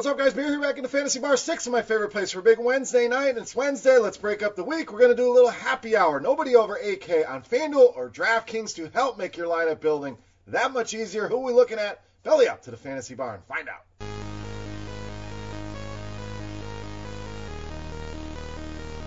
What's up, guys? Beer here back in the Fantasy Bar. Six of my favorite place for a big Wednesday night. And it's Wednesday. Let's break up the week. We're going to do a little happy hour. Nobody over 8K on FanDuel or DraftKings to help make your lineup building that much easier. Who are we looking at? Belly up to the Fantasy Bar and find out.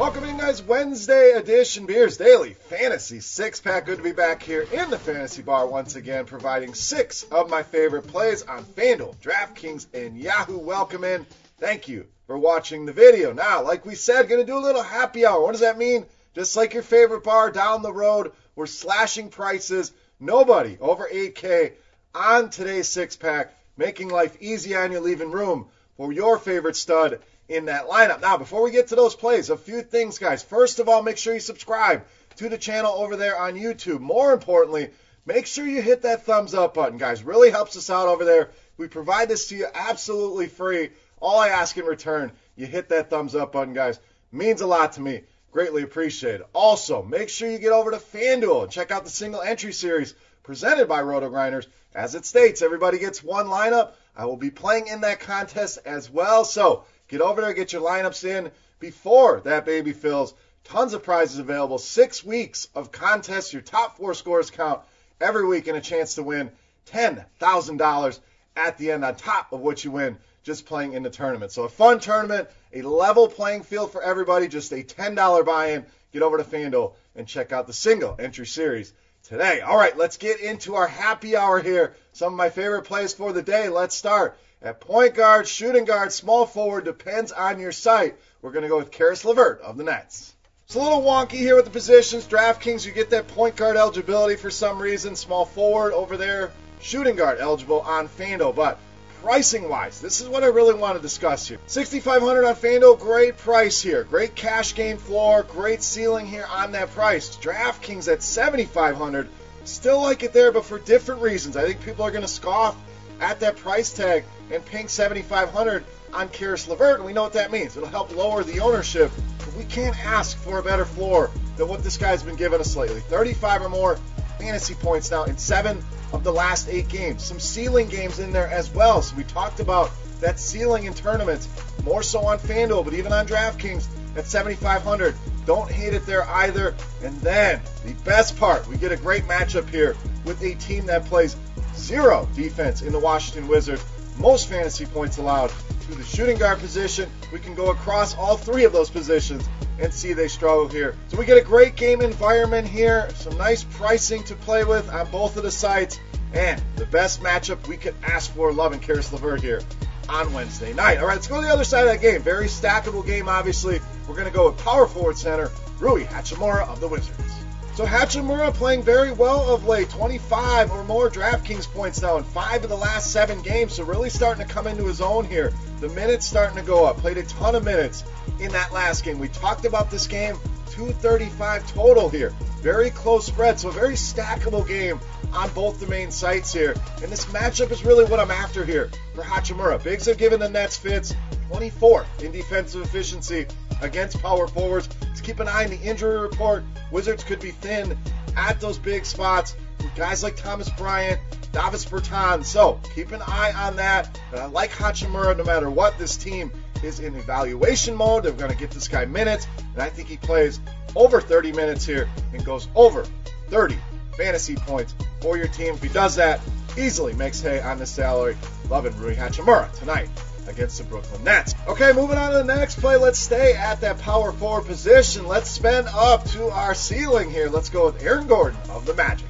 Welcome in, guys. Wednesday edition Beers Daily Fantasy Six Pack. Good to be back here in the Fantasy Bar once again, providing six of my favorite plays on FanDuel, DraftKings, and Yahoo. Welcome in. Thank you for watching the video. Now, like we said, going to do a little happy hour. What does that mean? Just like your favorite bar down the road, we're slashing prices. Nobody over 8K on today's six pack, making life easy on you, leaving room for your favorite stud in that lineup. Now, before we get to those plays, a few things, guys. First of all, make sure you subscribe to the channel over there on YouTube. More importantly, make sure you hit that thumbs up button, guys. Really helps us out over there. We provide this to you absolutely free. All I ask in return, you hit that thumbs up button, guys. Means a lot to me. Greatly appreciated. Also, make sure you get over to FanDuel and check out the single entry series presented by Roto Grinders. As it states, everybody gets one lineup. I will be playing in that contest as well. So Get over there, get your lineups in before that baby fills. Tons of prizes available. Six weeks of contests. Your top four scores count every week and a chance to win $10,000 at the end on top of what you win just playing in the tournament. So a fun tournament, a level playing field for everybody, just a $10 buy-in. Get over to FanDuel and check out the single entry series today. All right, let's get into our happy hour here. Some of my favorite plays for the day. Let's start at point guard, shooting guard, small forward, depends on your site. We're going to go with Caris LeVert of the Nets. It's a little wonky here with the positions. DraftKings, you get that point guard eligibility for some reason. Small forward over there, shooting guard eligible on FanDuel. But pricing wise, this is what I really want to discuss here. 6500 on FanDuel, great price here. Great cash game floor, great ceiling here on that price. DraftKings at 7500 still like it there, but for different reasons. I think people are going to scoff at that price tag and paying 7500 on Caris LeVert, and we know what that means. It'll help lower the ownership. But we can't ask for a better floor than what this guy's been giving us lately. 35 or more fantasy points now in seven of the last eight games. Some ceiling games in there as well. So we talked about that ceiling in tournaments, more so on FanDuel, but even on DraftKings at 7,500. Don't hate it there either. And then the best part, we get a great matchup here with a team that plays zero defense in the Washington Wizards. Most fantasy points allowed to the shooting guard position. We can go across all three of those positions and see they struggle here. So we get a great game environment here, some nice pricing to play with on both of the sites, and the best matchup we could ask for, loving Caris LeVert here on Wednesday night. All right, let's go to the other side of that game. Very stackable game, obviously. We're going to go with power forward center, Rui Hachimura of the Wizards. So Hachimura playing very well of late, 25 or more DraftKings points now in five of the last seven games. So really starting to come into his own here. The minutes starting to go up. Played a ton of minutes in that last game. We talked about this game, 235 total here. Very close spread, so a very stackable game on both the main sites here. And this matchup is really what I'm after here for Hachimura. Bigs have given the Nets fits 24 in defensive efficiency against power forwards. Keep an eye on the injury report. Wizards could be thin at those big spots guys like Thomas Bryant, Davis Bertans. So keep an eye on that. I like Hachimura no matter what. This team is in evaluation mode. They're going to get this guy minutes, and I think he plays over 30 minutes here and goes over 30 fantasy points for your team. If he does that, easily makes hay on the salary. Loving Rui Hachimura tonight against the Brooklyn Nets. Okay, moving on to the next play. Let's stay at that power forward position. Let's spend up to our ceiling here. Let's go with Aaron Gordon of the Magic.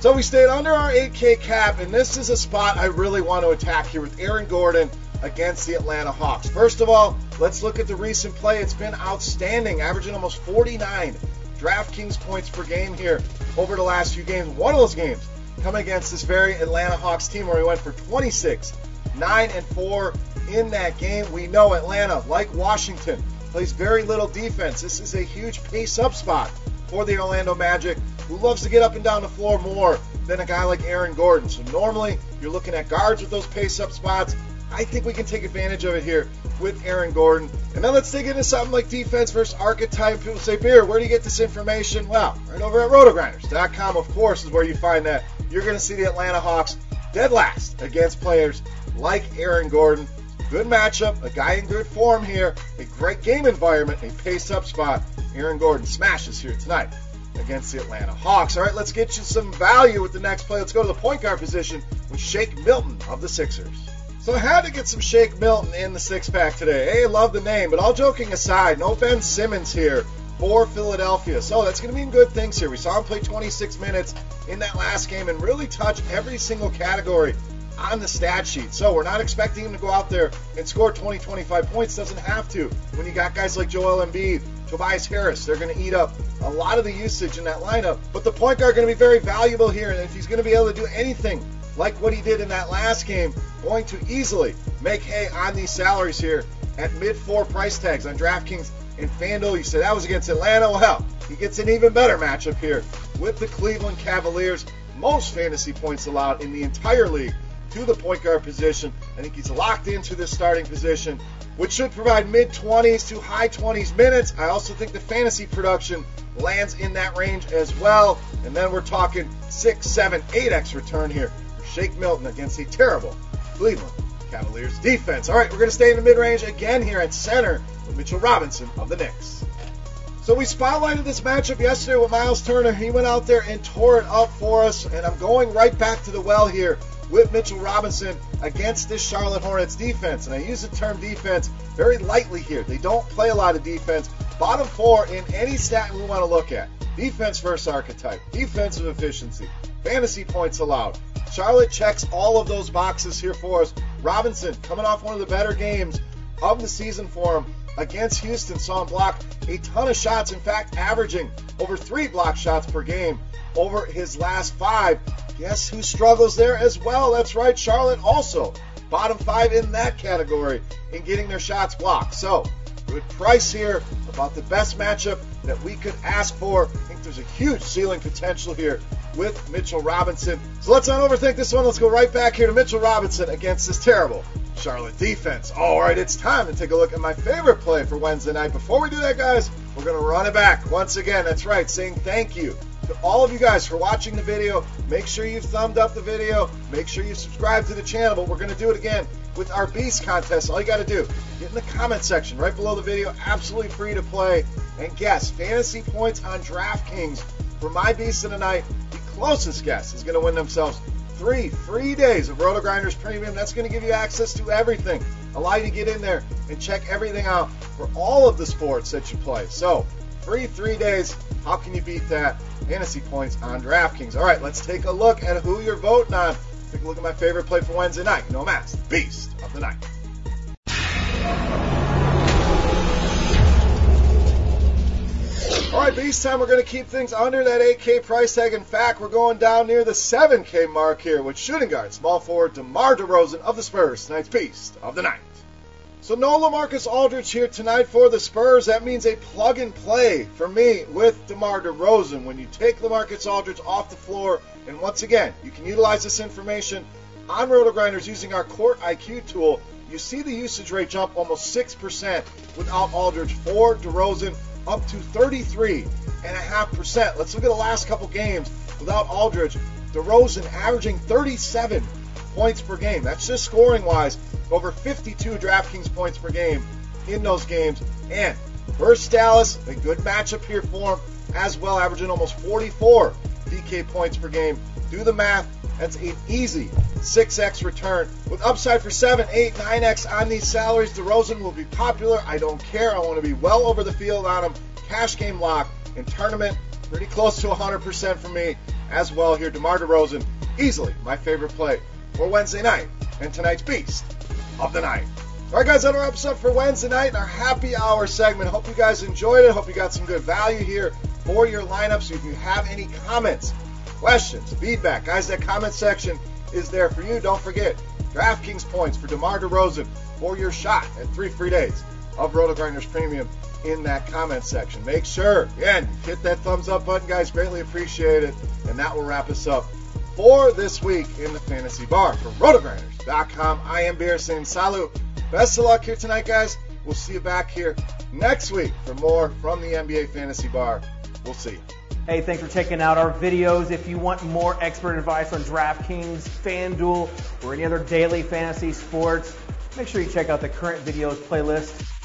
So we stayed under our 8K cap, and this is a spot I really want to attack here with Aaron Gordon against the Atlanta Hawks. First of all, let's look at the recent play. It's been outstanding, averaging almost 49 DraftKings points per game here over the last few games. One of those games coming against this very Atlanta Hawks team where he went for 26 9 and 4 in that game. We know Atlanta, like Washington, plays very little defense. This is a huge pace up spot for the Orlando Magic, who loves to get up and down the floor more than a guy like Aaron Gordon. So normally you're looking at guards with those pace up spots. I think we can take advantage of it here with Aaron Gordon. And then let's dig into something like defense versus archetype. People say, Beer, where do you get this information? Well, right over at rotogrinders.com, of course, is where you find that. You're going to see the Atlanta Hawks dead last against players like Aaron Gordon. Good matchup, a guy in good form here, a great game environment, a pace up spot. Aaron Gordon smashes here tonight against the Atlanta Hawks. All right, let's get you some value with the next play. Let's go to the point guard position with Shake Milton of the Sixers. So I had to get some Shake Milton in the six pack today. Hey, love the name, but all joking aside, no Ben Simmons here for Philadelphia. So that's going to mean good things here. We saw him play 26 minutes in that last game and really touch every single category on the stat sheet. So we're not expecting him to go out there and score 20, 25 points. Doesn't have to. When you got guys like Joel Embiid, Tobias Harris, they're going to eat up a lot of the usage in that lineup. But the point guard going to be very valuable here, and if he's going to be able to do anything like what he did in that last game, going to easily make hay on these salaries here at mid four price tags on DraftKings and FanDuel. You said that was against Atlanta. Well, he gets an even better matchup here with the Cleveland Cavaliers. Most fantasy points allowed in the entire league to the point guard position. I think he's locked into this starting position, which should provide mid 20s to high 20s minutes. I also think the fantasy production lands in that range as well. And then we're talking 6, 7, 8x return here for Shake Milton against a terrible Cleveland Cavaliers defense. All right, we're going to stay in the mid range again here at center with Mitchell Robinson of the Knicks. So we spotlighted this matchup yesterday with Miles Turner. He went out there and tore it up for us, and I'm going right back to the well here with Mitchell Robinson against this Charlotte Hornets defense. And I use the term defense very lightly here. They don't play a lot of defense. Bottom four in any stat we want to look at. Defense versus archetype, defensive efficiency, fantasy points allowed. Charlotte checks all of those boxes here for us. Robinson coming off one of the better games of the season for him against Houston. Saw him block a ton of shots, in fact, averaging over three block shots per game over his last five. Guess who struggles there as well? That's right, Charlotte also bottom five in that category in getting their shots blocked. So, good price here, about the best matchup that we could ask for. I think there's a huge ceiling potential here with Mitchell Robinson. So let's not overthink this one. Let's go right back here to Mitchell Robinson against this terrible Charlotte defense. All right, it's time to take a look at my favorite play for Wednesday night. Before we do that, guys, we're going to run it back once again. That's right, saying thank you to all of you guys for watching the video. Make sure you've thumbed up the video. Make sure you subscribe to the channel. But we're going to do it again with our Beast contest. All you got to do, get in the comment section right below the video. Absolutely free to play. And guess fantasy points on DraftKings for my Beast of the night. The closest guess is going to win themselves three free days of Roto Grinders Premium. That's going to give you access to everything, allow you to get in there and check everything out for all of the sports that you play. So, free three days. How can you beat that? Fantasy points on DraftKings. All right, let's take a look at who you're voting on. Take a look at my favorite play for Wednesday night. You know, Mass, Beast of the Night. All right, Beast time. We're going to keep things under that 8K price tag. In fact, we're going down near the 7K mark here with shooting guard, small forward DeMar DeRozan of the Spurs, tonight's Beast of the Night. So no LaMarcus Aldridge here tonight for the Spurs. That means a plug and play for me with DeMar DeRozan. When you take LaMarcus Aldridge off the floor, and once again, you can utilize this information on RotoGrinders using our Court IQ tool. You see the usage rate jump almost 6% without Aldridge for DeRozan up to 33.5%. Let's look at the last couple games without Aldridge. DeRozan averaging 37 points per game. That's just scoring wise. Over 52 DraftKings points per game in those games. And versus Dallas, a good matchup here for him as well, averaging almost 44 DK points per game. Do the math. That's an easy 6x return with upside for 7, 8, 9x on these salaries. DeRozan will be popular. I don't care. I want to be well over the field on him. Cash game lock in tournament, pretty close to 100% for me as well here. DeMar DeRozan, easily my favorite play for Wednesday night and tonight's Beast of the Night. All right, guys, that wraps up for Wednesday night and our happy hour segment. Hope you guys enjoyed it. Hope you got some good value here for your lineups. If you have any comments, questions, feedback, guys, that comment section is there for you. Don't forget, DraftKings points for DeMar DeRozan for your shot at three free days of Roto Grinders Premium in that comment section. Make sure, again, hit that thumbs up button, guys. Greatly appreciate it. And that will wrap us up for this week in the Fantasy Bar. For RotoGrinders.com, I am Beer saying. Best of luck here tonight, guys. We'll see you back here next week for more from the NBA Fantasy Bar. We'll see you. Hey, thanks for checking out our videos. If you want more expert advice on DraftKings, FanDuel, or any other daily fantasy sports, make sure you check out the current videos playlist